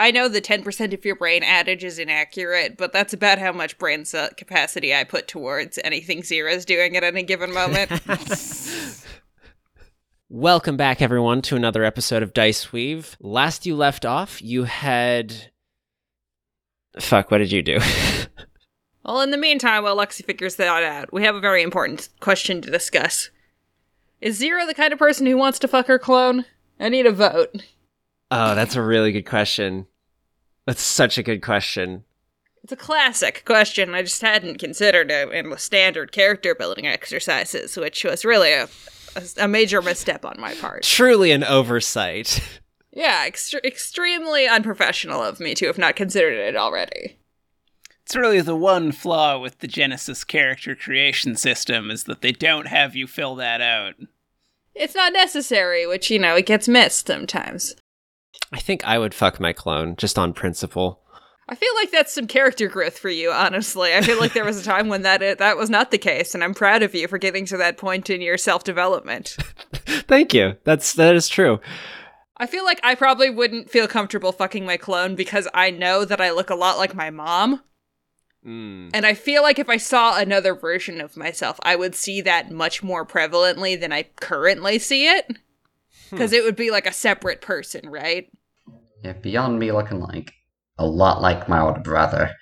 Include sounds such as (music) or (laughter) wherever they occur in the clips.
I know the 10% of your brain adage is inaccurate, but that's about how much brain ce- capacity I put towards anything Zira's doing at any given moment. (laughs) Welcome back, everyone, to another episode of Dice Weave. Last you left off, you had. Fuck, what did you do? (laughs) well, in the meantime, while Lexi figures that out, we have a very important question to discuss. Is Zira the kind of person who wants to fuck her clone? I need a vote. oh, that's a really good question. That's such a good question. It's a classic question I just hadn't considered it in the standard character building exercises, which was really a, a, a major misstep on my part. Truly an oversight. (laughs) Yeah, ext- extremely unprofessional of me to have not considered it already. It's really the one flaw with the Genesys character creation system is that they don't have you fill that out. It's not necessary, which, you know, it gets missed sometimes. I think I would fuck my clone just on principle. I feel like that's some character growth for you, honestly. I feel like there was a time when that that was not the case, and I'm proud of you for getting to that point in your self development. (laughs) Thank you. That's that is true. I feel like I probably wouldn't feel comfortable fucking my clone because I know that I look a lot like my mom. Mm. And I feel like if I saw another version of myself, I would see that much more prevalently than I currently see it. Hmm. Because it would be like a separate person, right? Yeah, beyond me looking like a lot like my older brother,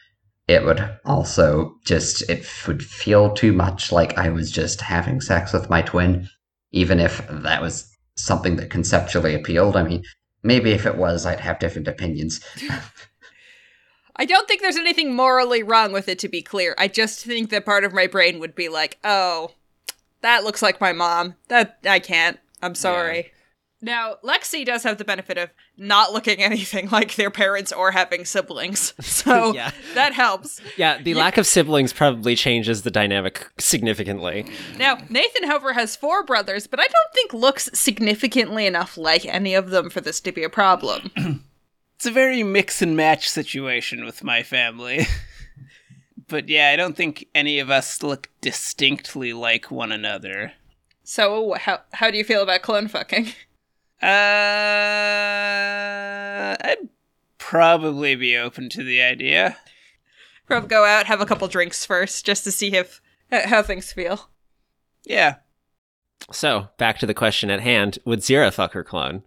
it would also just it would feel too much like I was just having sex with my twin, even if that was something that conceptually appealed. I mean, maybe if it was, I'd have different opinions. (laughs) (laughs) I don't think there's anything morally wrong with it, to be clear. I just think that part of my brain would be like, oh, that looks like my mom. That I can't. I'm sorry. Now, Lexi does have the benefit of not looking anything (laughs) like their parents or having siblings. (laughs) So Yeah. that helps. Yeah, the lack of siblings probably changes the dynamic significantly. Now, Nathan, however, has four brothers, but I don't think looks significantly enough like any of them for this to be a problem. (clears throat) It's a very mix and match situation with my family. (laughs) but yeah, I don't think any of us look distinctly like one another. so, how how do you feel about clone fucking? Uh, I'd probably be open to the idea. Probably go out, have a couple drinks first, just to see if how things feel. Yeah. So, back to the question at hand would Zira fuck her clone?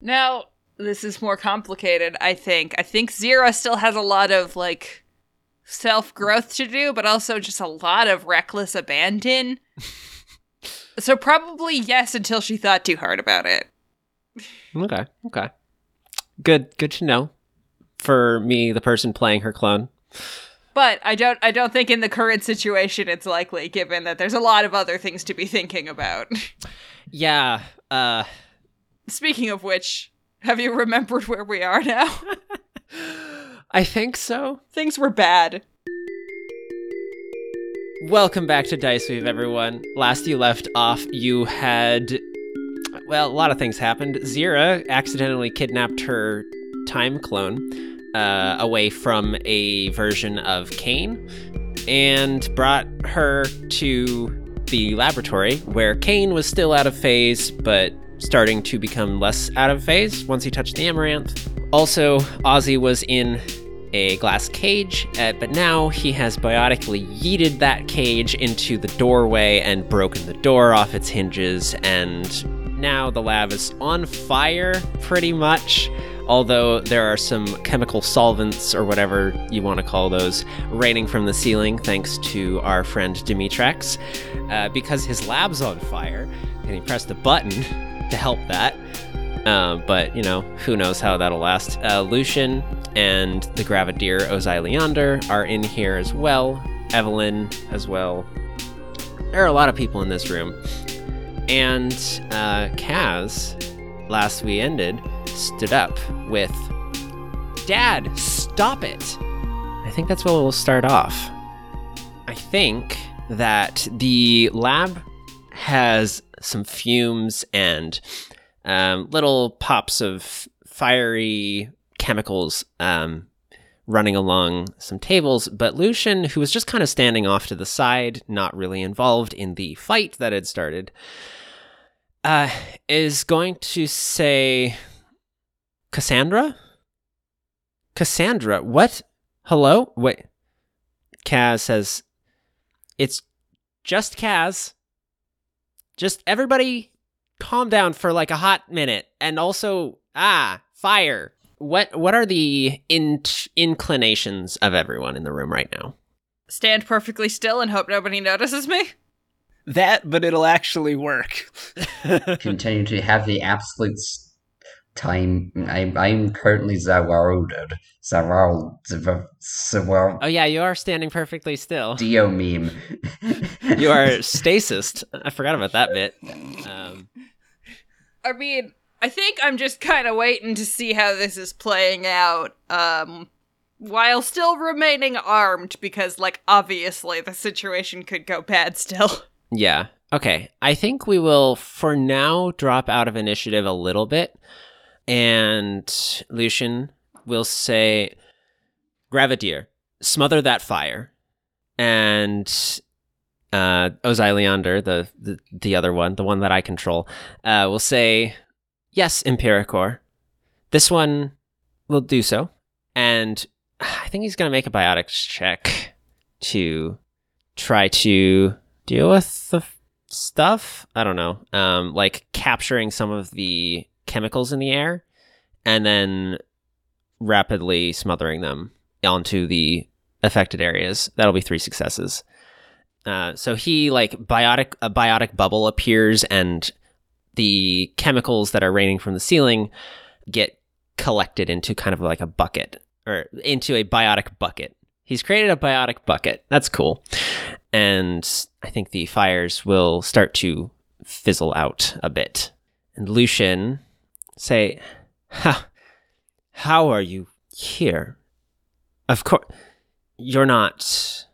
Now, this is more complicated, I think. I think Zira still has a lot of, like, self growth to do, but also just a lot of reckless abandon. (laughs) so, probably yes until she thought too hard about it. Okay, okay. Good, good to know. For me, the person playing her clone. But I don't I don't think in the current situation it's likely given that there's a lot of other things to be thinking about. (laughs) Yeah, uh, Speaking of which, have you remembered where we are now? (laughs) I think so. Things were bad. Welcome back to Dice Weave, everyone. Last you left off, you had. Well, a lot of things happened. Zira accidentally kidnapped her time clone uh, away from a version of Kane and brought her to the laboratory where Kane was still out of phase, but starting to become less out of phase once he touched the amaranth. Also, Ozzy was in a glass cage, uh, but now he has biotically yeeted that cage into the doorway and broken the door off its hinges, and now the lab is on fire pretty much. Although there are some chemical solvents or whatever you want to call those raining from the ceiling, thanks to our friend Dimitrex, uh, because his lab's on fire, and he pressed a button to help that. Uh, but you know, who knows how that'll last. Uh, Lucian and the Gravadier Ozai Leander are in here as well. Evelyn as well. There are a lot of people in this room. And uh, Kaz, last we ended, stood up with Dad, stop it! I think that's where we'll start off. I think that the lab has some fumes and um, little pops of fiery chemicals um, running along some tables. But Lucian, who was just kind of standing off to the side, not really involved in the fight that had started, uh, is going to say, Cassandra? Cassandra, what? Hello? Wait. Kaz says, It's just Kaz. Just everybody calm down for like a hot minute. And also, ah, fire. What what are the in- inclinations of everyone in the room right now? Stand perfectly still and hope nobody notices me. That, but it'll actually work. (laughs) Continue to have the absolute time. I'm, I'm currently Zawaroded. Zawar. Zawar. Oh yeah, you are standing perfectly still. Dio meme. You are (laughs) stasis. I forgot about that bit. Um, I mean, I think I'm just kind of waiting to see how this is playing out, um, while still remaining armed, because, like, obviously the situation could go bad still. (laughs) yeah. Okay. I think we will, for now, drop out of initiative a little bit, and Lucian will say, "Gravadier, smother that fire," and uh, the, the the other one, the one that I control, uh, will say, "Yes, Empiricor, this one will do so," and I think he's gonna make a biotics check to try to deal with the stuff. I don't know, um, like capturing some of the chemicals in the air, and then rapidly smothering them onto the affected areas. That'll be three successes. Uh, so he like biotic a biotic bubble appears and the chemicals that are raining from the ceiling get collected into kind of like a bucket or into a biotic bucket. He's created a biotic bucket. That's cool. And I think the fires will start to fizzle out a bit. And Lucian say, "Ha, how are you here? Of course, you're not.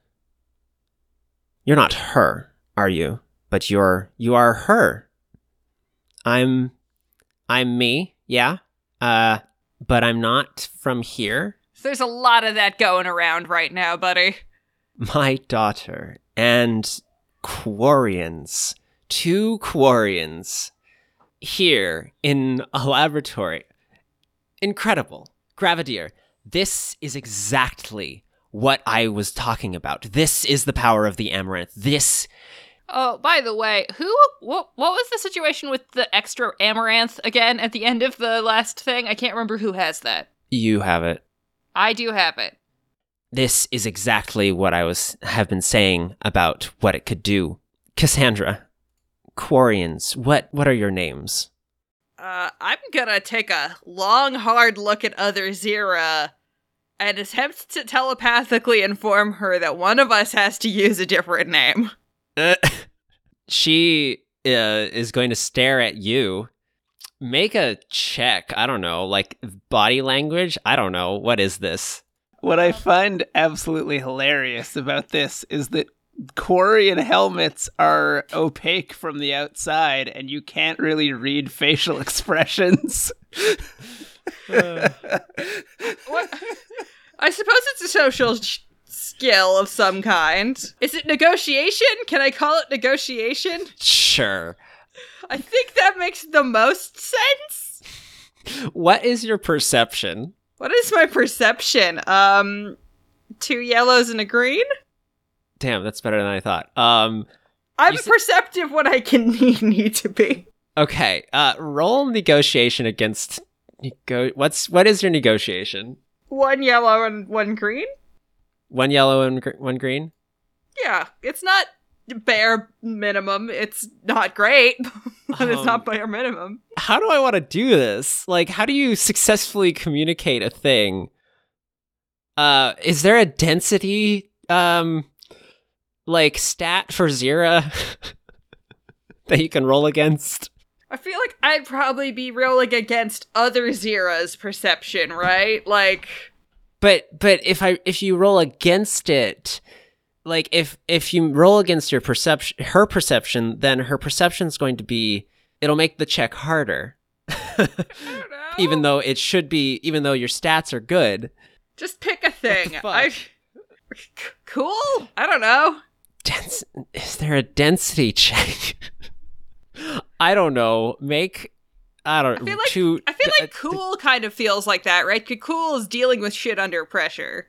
You're not her, are you? But you're you are her. I'm, I'm me. Yeah. Uh, but I'm not from here. There's a lot of that going around right now, buddy. My daughter and Quarians, two Quarians, here in a laboratory. Incredible. Gravadier, this is exactly what I was talking about. This is the power of the Amaranth. This. Oh, by the way, who what what was the situation with the extra amaranth again at the end of the last thing? I can't remember who has that. You have it. I do have it. This is exactly what I was have been saying about what it could do. Cassandra, Quarians, what what are your names? Uh, I'm gonna take a long, hard look at Other Zira and attempt to telepathically inform her that one of us has to use a different name. Uh, (laughs) she uh, is going to stare at you. Make a check. I don't know, like body language. I don't know. What is this? What I find absolutely hilarious about this is that Quarian helmets are opaque from the outside, and you can't really read facial (laughs) expressions. (laughs) What? I suppose it's a social sh- skill of some kind. Is it negotiation? Can I call it negotiation? Sure. I think that makes the most sense. What is your perception? What is my perception? Um, two yellows and a green. Damn, that's better than I thought. Um, I'm said- perceptive when I can (laughs) need, need to be. okay. Uh, roll negotiation against. Nego- what's what is your negotiation? One yellow and one green. One yellow and gr- one green. Yeah, it's not bare minimum. It's not great, (laughs) but it's Um, not bare minimum. how do I want to do this? Like, how do you successfully communicate a thing? Uh, is there a density, um, like stat for Zira (laughs) that you can roll against? I feel like I'd probably be rolling against other Zira's perception, right? Like, But but if I if you roll against it, like if if you roll against your perception, her perception, then her perception's going to be it'll make the check harder. I don't know. even though it should be, even though your stats are good. just pick a thing. I (laughs) cool. I don't know. Dens- is there a density check? (laughs) I don't know. Make I don't I feel like too I feel uh, like cool kind of feels like that, right? Cool is dealing with shit under pressure.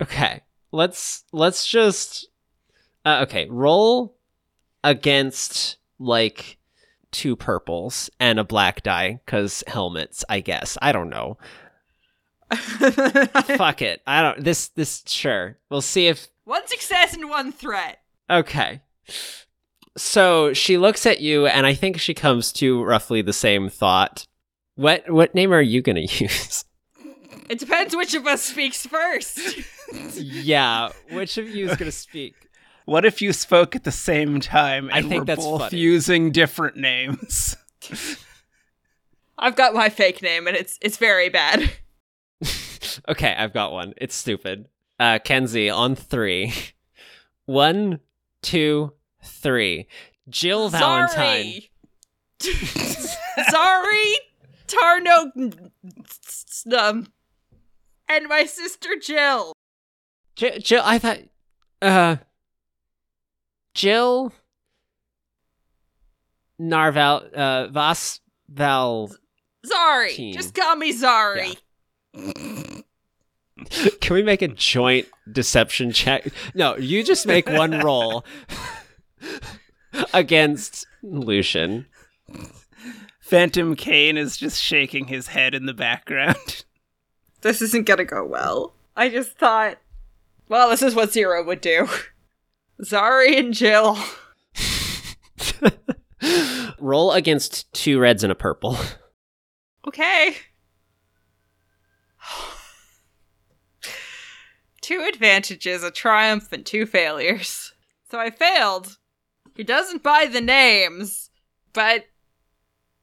Okay, let's let's just uh, okay roll against like two purples and a black die because helmets. I guess I don't know. (laughs) Fuck it. I don't. This this sure. We'll see if one success and one threat. Okay. So she looks at you, and I think she comes to roughly the same thought. What what name are you gonna (laughs) use? It depends which of us speaks first. yeah, which of you is gonna (laughs) speak? What if you spoke at the same time and I think we're that's both funny. using different names? I've got my fake name and it's it's very bad. (laughs) Okay, I've got one. It's stupid. Uh, Kenzie on three. One, two, three. Jill Valentine. (laughs) Sorry, Tarno, um, and my sister Jill. J- Jill, I thought. Uh. Jill. Narval. Uh, Vas. Val. Sorry, just call me Zari. Can we make a joint deception check? No, you just make one roll (laughs) against Lucian. Phantom Kane is just shaking his head in the background. (laughs) This isn't gonna go well. I just thought, well, this is what Zero would do. Zari and Jill. (laughs) Roll against two reds and a purple. Okay. (sighs) two advantages, a triumph, and two failures. So I failed. He doesn't buy the names, but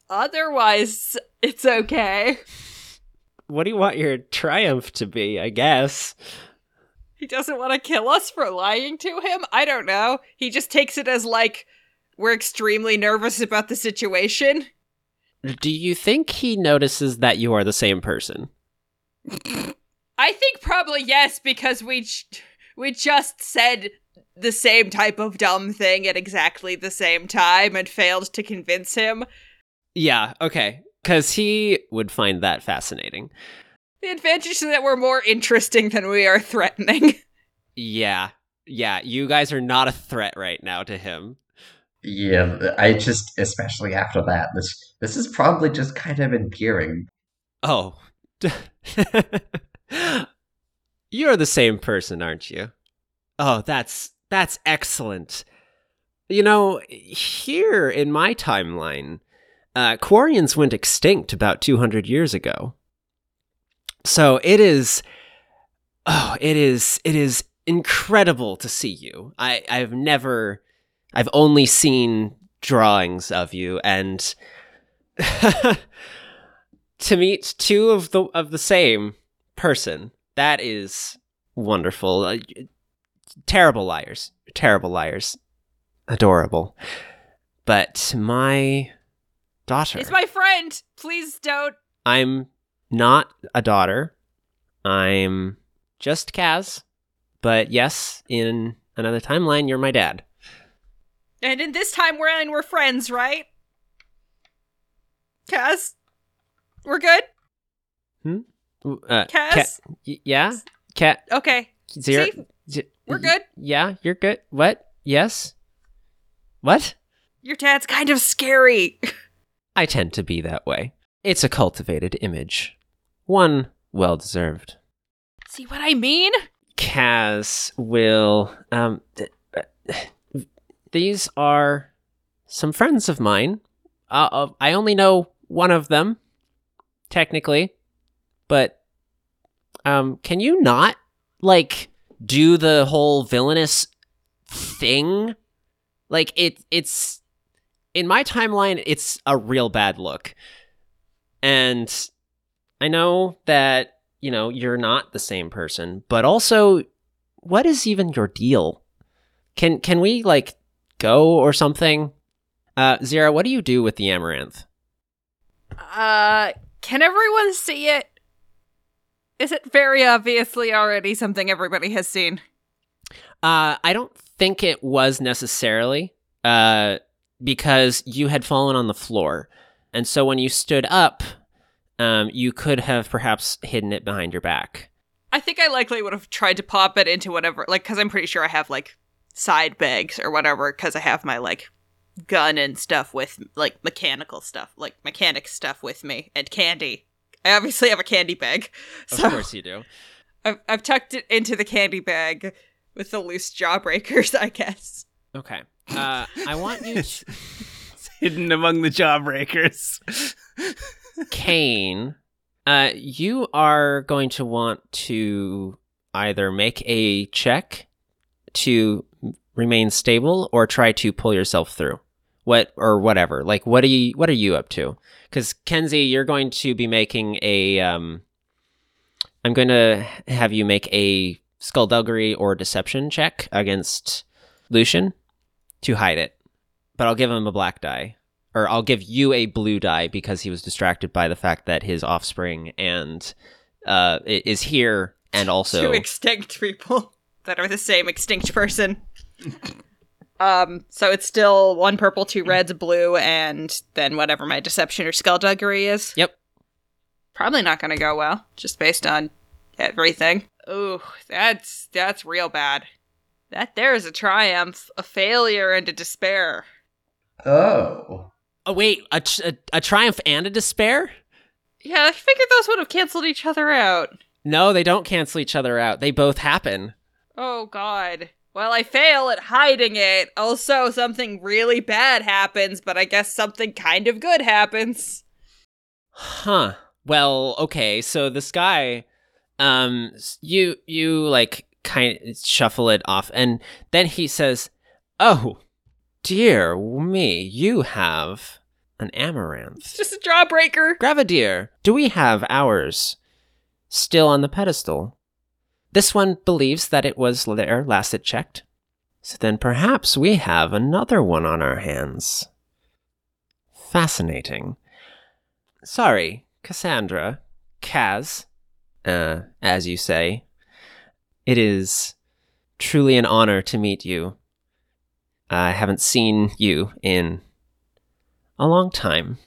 otherwise, it's okay. What do you want your triumph to be? I guess. He doesn't want to kill us for lying to him? I don't know. He just takes it as like, we're extremely nervous about the situation. Do you think he notices that you are the same person? (laughs) I think probably yes, because we j- we just said the same type of dumb thing at exactly the same time and failed to convince him. Yeah, okay. Because he would find that fascinating. The advantage is that we're more interesting than we are threatening. (laughs) Yeah, yeah, you guys are not a threat right now to him. Yeah, I just, especially after that, this this is probably just kind of endearing. Oh. (laughs) You're the same person, aren't you? Oh, that's that's excellent. You know, here in my timeline, uh, Quarians went extinct about 200 years ago. So it is, oh, it is, it is incredible to see you. I, I've never, I've only seen drawings of you, and (laughs) to meet two of the of the same person, that is wonderful. Terrible liars, terrible liars, adorable. But my daughter. He's my friend. Please don't. I'm not a daughter. I'm just Kaz. But yes, in another timeline, you're my dad. And in this time we're in, we're friends, right? Kaz, we're good. Uh, Kaz, y- yeah, cat okay. zero. See? We're good. Yeah, you're good. What? Yes. What? Your dad's kind of scary. I tend to be that way. It's a cultivated image, one well deserved. See what I mean? Kaz will. Um, th- uh, these are some friends of mine. Uh, uh, I only know one of them, technically, but um, can you not like do the whole villainous thing? Like it, it's in my timeline. It's a real bad look, and I know that you know you're not the same person, but also, what is even your deal? Can can we like go or something? Uh, Zira, what do you do with the amaranth? Uh, can everyone see it? Is it very obviously already something everybody has seen? Uh, I don't think it was necessarily uh, because you had fallen on the floor And so when you stood up, um, you could have perhaps hidden it behind your back. I think I likely would have tried to pop it into whatever, like, because I'm pretty sure I have like side bags or whatever, because I have my like gun and stuff with like mechanical stuff, like mechanic stuff with me, and candy. I obviously have a candy bag, Of course you do. (laughs) I've, I've tucked it into the candy bag with the loose jawbreakers, (laughs) I guess. Okay. Uh, I want you, (laughs) to, It's hidden among the jawbreakers. Kane. Uh, you are going to want to either make a check to remain stable or try to pull yourself through. What or whatever. Like, what are you? What are you up to? Because Kenzie, you're going to be making a. Um, I'm going to have you make a skullduggery or deception check against Lucian to hide it, but I'll give him a black die, or I'll give you a blue die because he was distracted by the fact that his offspring and uh is here and (laughs) also Two extinct people that are the same extinct person. (laughs) um, so it's still one purple, two reds, blue, and then whatever my deception or skullduggery is. Yep. Probably not gonna go well, just based on everything. Ooh, that's that's real bad. That there is a triumph, a failure, and a despair. Oh. Oh wait, a, a a triumph and a despair? Yeah, I figured those would have canceled each other out. No, they don't cancel each other out. They both happen. Oh god. Well, I fail at hiding it. Also, something really bad happens, but I guess something kind of good happens. Huh. Well, okay. So this guy, um, you you like kind of shuffle it off, and then he says, "Oh, dear me, you have an amaranth." It's just a jawbreaker. Gravadier, do we have ours still on the pedestal? This one believes that it was there last it checked. So then perhaps we have another one on our hands. Fascinating. Sorry, Cassandra, Kaz, uh, as you say. It is truly an honor to meet you. I haven't seen you in a long time.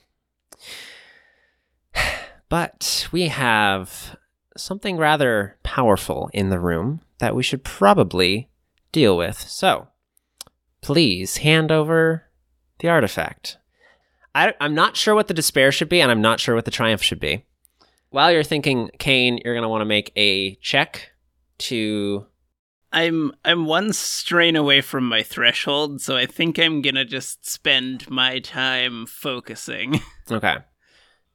(sighs) But we have something rather powerful in the room that we should probably deal with. So, please hand over the artifact. I, am not sure what the despair should be, and I'm not sure what the triumph should be. While you're thinking, Kane, you're going to want to make a check to. I'm I'm one strain away from my threshold, so I think I'm gonna just spend my time focusing. (laughs) Okay.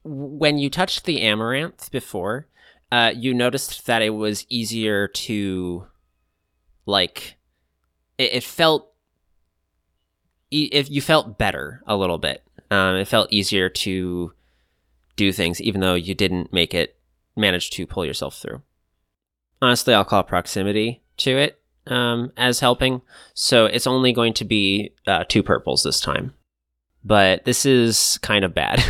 When you touched the amaranth before, uh, you noticed that it was easier to, like, it, it felt, if you felt better a little bit. Um, it felt easier to do things, even though you didn't make it manage to pull yourself through. Honestly, I'll call proximity to it um, as helping. So it's only going to be uh, two purples this time. But this is kind of bad.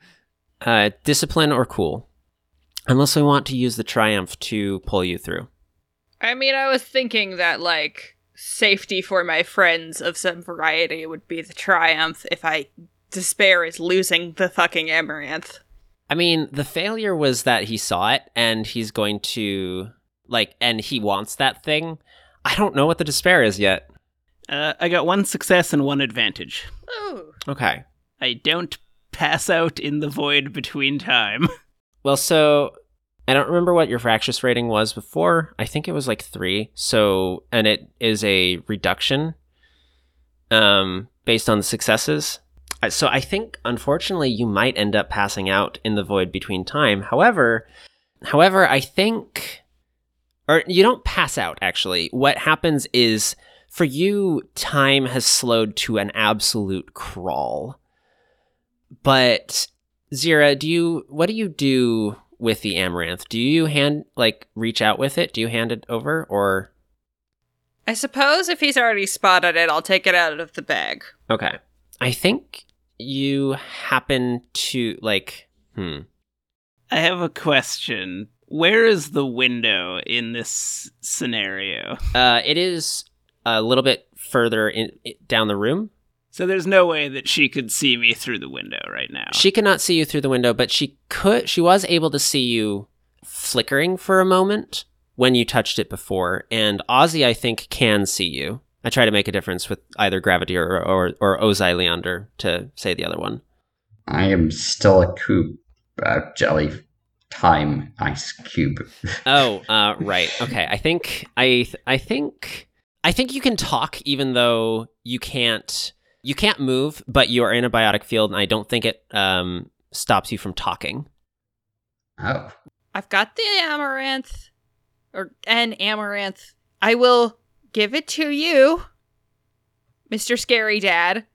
(laughs) uh, discipline or cool. Unless we want to use the triumph to pull you through. I mean, I was thinking that, like, safety for my friends of some variety would be the triumph if I despair is losing the fucking amaranth. I mean, the failure was that he saw it and he's going to, like, and he wants that thing. I don't know what the despair is yet. Uh, I got one success and one advantage. Ooh. Okay. I don't pass out in the void between time. (laughs) Well, so I don't remember what your fractious rating was before. I think it was like three. So, and it is a reduction um, based on the successes. So I think, unfortunately, you might end up passing out in the void between time. However, however, I think, or you don't pass out. Actually, what happens is for you, time has slowed to an absolute crawl. But Zira, do you what do you do with the amaranth? Do you hand like reach out with it? Do you hand it over or I suppose if he's already spotted it, I'll take it out of the bag. Okay. I think you happen to like hmm. I have a question. Where is the window in this scenario? Uh it is a little bit further in i- down the room. So there's no way that she could see me through the window right now. She cannot see you through the window, but she could. She was able to see you flickering for a moment when you touched it before, and Ozzy, I think, can see you. I try to make a difference with either gravity or or, or Ozai Leander to say the other one. I am still a cube, uh, jelly time ice cube. (laughs) Oh, uh, right. Okay. I think I th- I think I think you can talk even though you can't you can't move, but you are in a biotic field, and I don't think it um, stops you from talking. Oh, I've got the amaranth, or an amaranth. I will give it to you, Mr. Scary Dad.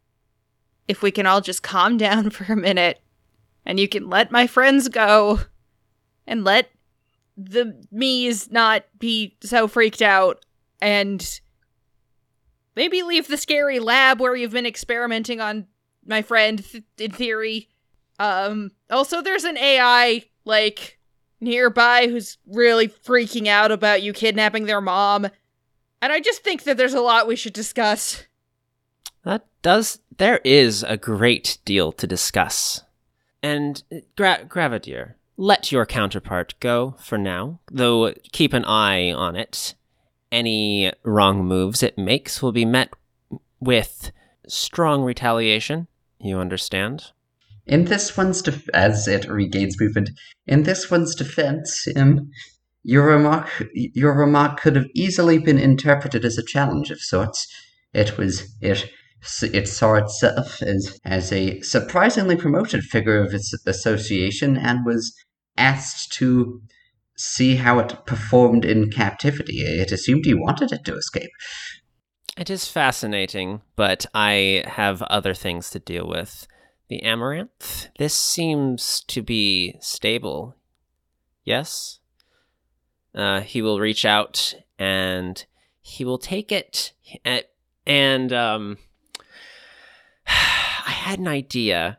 If we can all just calm (laughs) down for a minute, and you can let my friends go, and let the me's not be so freaked out, and maybe leave the scary lab where you've been experimenting on my friend th- in theory. Um, also, there's an AI like nearby who's really freaking out about you kidnapping their mom. And I just think that there's a lot we should discuss. That does. There is a great deal to discuss. And Gra- Gravadier, let your counterpart go for now, though keep an eye on it. Any wrong moves it makes will be met with strong retaliation. You understand? in this one's def- as it regains movement, in this one's defense, um, your remark, your remark could have easily been interpreted as a challenge of sorts. It was it. It saw itself as, as a surprisingly promoted figure of its association and was asked to see how it performed in captivity. It assumed you wanted it to escape. It is fascinating, but I have other things to deal with. The amaranth? This seems to be stable. Yes? Uh, he will reach out and he will take it at, and um, (sighs) I had an idea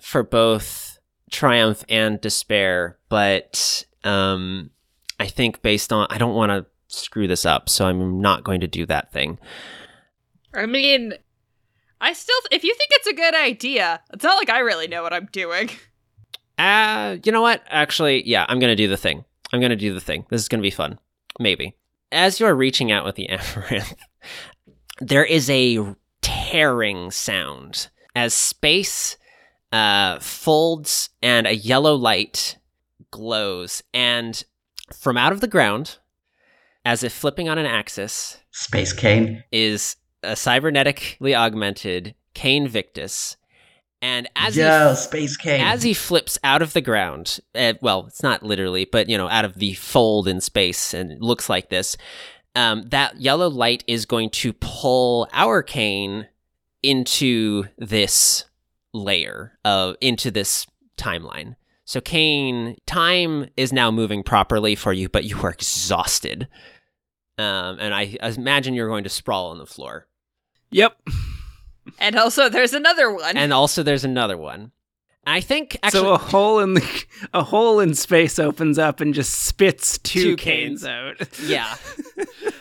for both triumph and despair, but um, I think based on I don't want to screw this up, so I'm not going to do that thing. I mean, I still, if you think it's a good idea, it's not like I really know what I'm doing. Uh, you know what? Actually, yeah, I'm going to do the thing. I'm going to do the thing. This is going to be fun. Maybe. As you're reaching out with the (laughs) amaranth, there is a tearing sound as space uh, folds and a yellow light glows. And from out of the ground, as if flipping on an axis, Space Kane. is a cybernetically augmented Kane Victus. And as he Space Kane. as he flips out of the ground, uh, well, it's not literally, but you know, out of the fold in space, and looks like this. Um, that yellow light is going to pull our Kane into this layer of into this timeline. So Kane, time is now moving properly for you, but you are exhausted. Um, and I imagine you're going to sprawl on the floor. Yep. (laughs) And also, there's another one. And also, there's another one. I think actually, so a hole in the a hole in space opens up and just spits two, Two Kanes. Kanes. out. yeah. (laughs)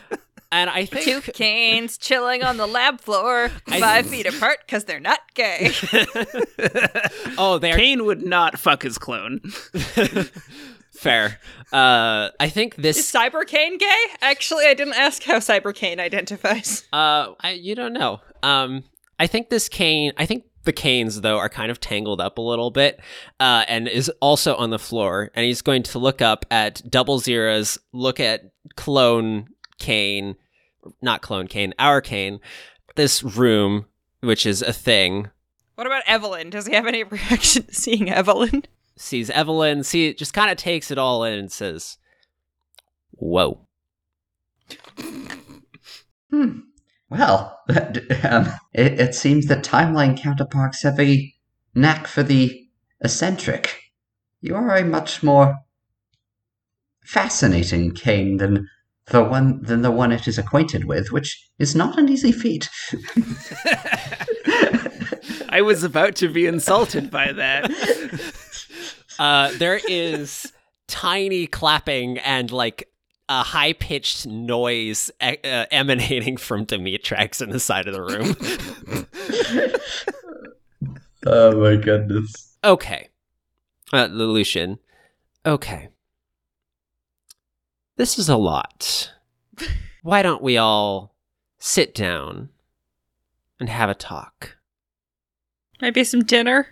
and I think Two Kanes chilling on the lab floor, (laughs) I- five feet apart because they're not gay. (laughs) oh, they're Kane would not fuck his clone. (laughs) fair. Uh, I think Is this. Cyber Kane gay? Actually, I didn't ask how Cyber Kane identifies. Uh, I, you don't know. Um, I think this Kane. I think the Kanes though are kind of tangled up a little bit, uh, and is also on the floor. And he's going to look up at Double Zeros, look at clone Kane, not clone Kane, our Kane. This room, which is a thing, What about Evelyn? Does he have any (laughs) reaction to seeing Evelyn? sees Evelyn, see just kind of takes it all in and says, "Whoa." (laughs) Hmm. Well, (laughs) um, it, it seems that timeline counterparts have a knack for the eccentric. You are a much more fascinating Kane than the one than the one it is acquainted with, which is not an easy feat. (laughs) I was about to be insulted by that. (laughs) Uh, there is tiny clapping and like a high pitched noise e- uh, emanating from Demetrax in the side of the room. (laughs) Oh my goodness. okay. Uh, Lucian. Okay. This is a lot. Why don't we all sit down and have a talk? Maybe some dinner.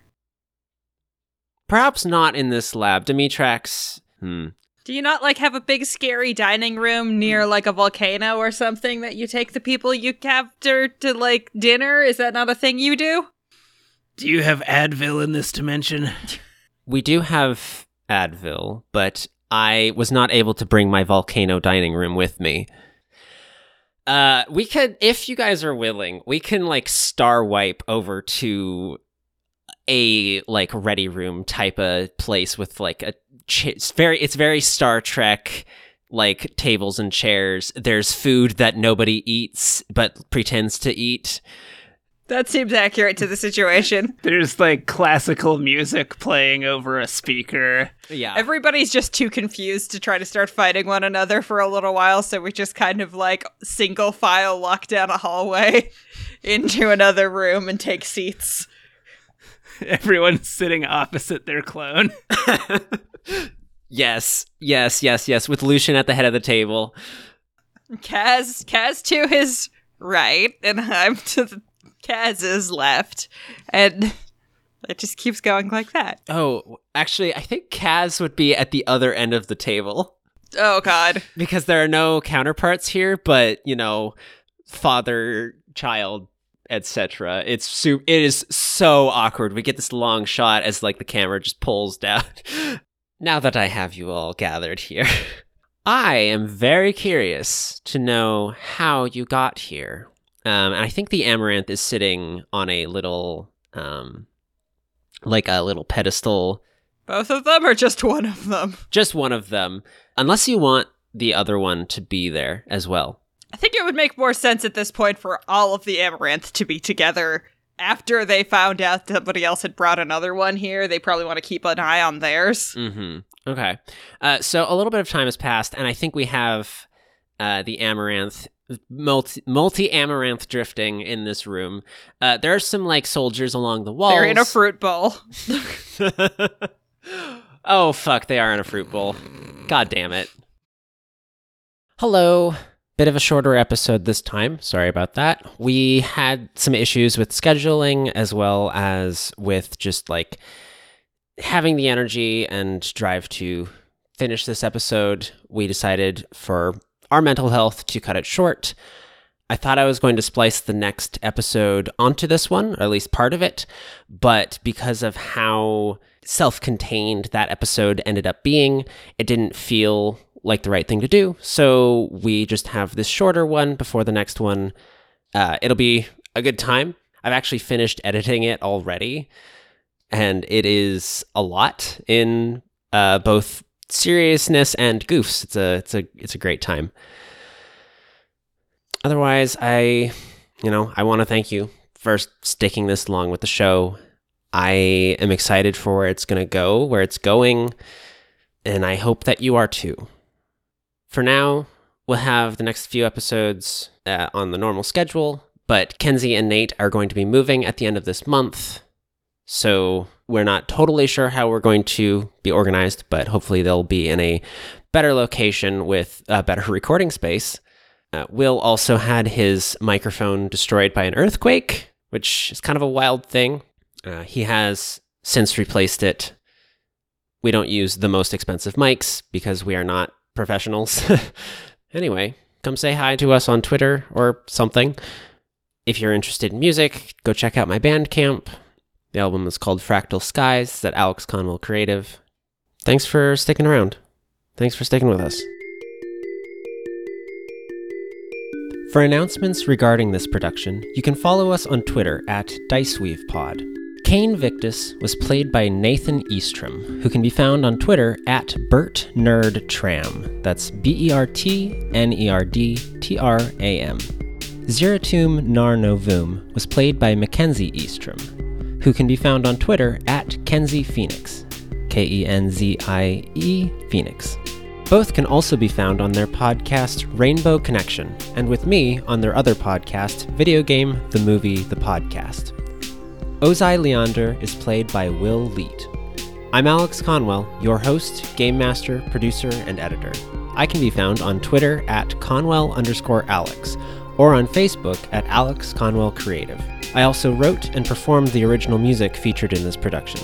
Perhaps not in this lab. Demetrax. Hmm. Do you not like have a big scary dining room near like a volcano or something that you take the people you capture to like dinner? Is that not a thing you do? Do you have Advil in this dimension? (laughs) We do have Advil, but I was not able to bring my volcano dining room with me. Uh, we could, if you guys are willing, we can like star wipe over to a like ready room type of place with like a it's very it's very Star Trek like tables and chairs. There's food that nobody eats but pretends to eat. That seems accurate to the situation. (laughs) There's like classical music playing over a speaker. Yeah. Everybody's just too confused to try to start fighting one another for a little while, so we just kind of like single file walk down a hallway (laughs) into another room and take seats. (laughs) Everyone's sitting opposite their clone. yes, yes, yes, yes. With Lucian at the head of the table. Kaz, Kaz to his right, and I'm to the Kaz's left, and it just keeps going like that. Oh, actually, I think Kaz would be at the other end of the table Oh God, because there are no counterparts here, but you know, father, child, etc. It's su- it is so awkward. We get this long shot as like the camera just pulls down. (laughs) now that I have you all gathered here, (laughs) I am very curious to know how you got here. Um, and I think the amaranth is sitting on a little, um, like a little pedestal both of them or just one of them? just one of them, unless you want the other one to be there as well. I think it would make more sense at this point for all of the Amaranth to be together. After they found out somebody else had brought another one here, they probably want to keep an eye on theirs. Mm-hmm. Okay. Uh, so a little bit of time has passed, and I think we have uh, the amaranth multi multi amaranth drifting in this room. Uh, there are some like soldiers along the walls. They're in a fruit bowl. (laughs) oh fuck! They are in a fruit bowl. God damn it. Hello. Bit of a shorter episode this time. Sorry about that. We had some issues with scheduling as well as with just like having the energy and drive to finish this episode. We decided for our mental health to cut it short. I thought I was going to splice the next episode onto this one, or at least part of it, but because of how self contained that episode ended up being, it didn't feel like the right thing to do. So we just have this shorter one before the next one. Uh, it'll be a good time. I've actually finished editing it already, and it is a lot in uh, both seriousness and goofs. It's a it's a it's a great time. Otherwise, I you know I want to thank you for sticking this long with the show. I am excited for where it's going to go, where it's going, and I hope that you are too. For now, we'll have the next few episodes uh, on the normal schedule, but Kenzie and Nate are going to be moving at the end of this month. So we're not totally sure how we're going to be organized, but hopefully they'll be in a better location with a better (laughs) recording space. Uh, Will also had his microphone destroyed by an earthquake, which is kind of a wild thing. Uh, he has since replaced it. We don't use the most expensive mics because we are not professionals. (laughs) anyway, come say hi to us on Twitter or something. If you're interested in music, go check out my Bandcamp. The album is called Fractal Skies. It's at Alex Conwell Creative. Thanks for sticking around. Thanks for sticking with us. For announcements regarding this production, you can follow us on Twitter at DiceweavePod. Kane Victus was played by Nathan Eastrom, who can be found on Twitter at Bert Nerd Tram. That's B E R T N E R D T R A M. Zeratum Nar Novum was played by Mackenzie Eastrom, who can be found on Twitter at Kenzie Phoenix. K E N Z I E Phoenix. Both can also be found on their podcast Rainbow Connection, and with me on their other podcast, Video Game, the Movie, the Podcast. Ozai Leander is played by Will Leet. I'm Alex Conwell, your host, game master, producer, and editor. I can be found on Twitter at Conwell underscore Alex, or on Facebook at Alex Conwell Creative. I also wrote and performed the original music featured in this production.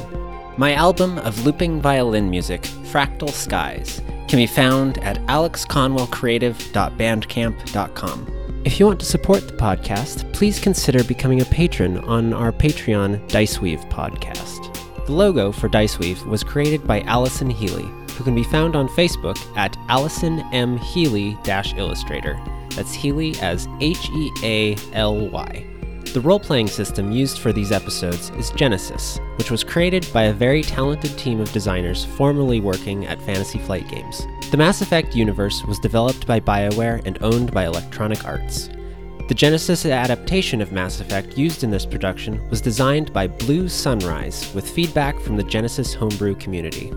My album of looping violin music, Fractal Skies, can be found at alexconwellcreative.bandcamp.com. If you want to support the podcast, please consider becoming a patron on our Patreon Diceweave podcast. The logo for Diceweave was created by Allison Healy, who can be found on Facebook at Allison M. Healy Illustrator. That's Healy as H E A L Y. The role playing system used for these episodes is Genesys, which was created by a very talented team of designers formerly working at Fantasy Flight Games. The Mass Effect universe was developed by BioWare and owned by Electronic Arts. The Genesys adaptation of Mass Effect used in this production was designed by Blue Sunrise with feedback from the Genesys homebrew community.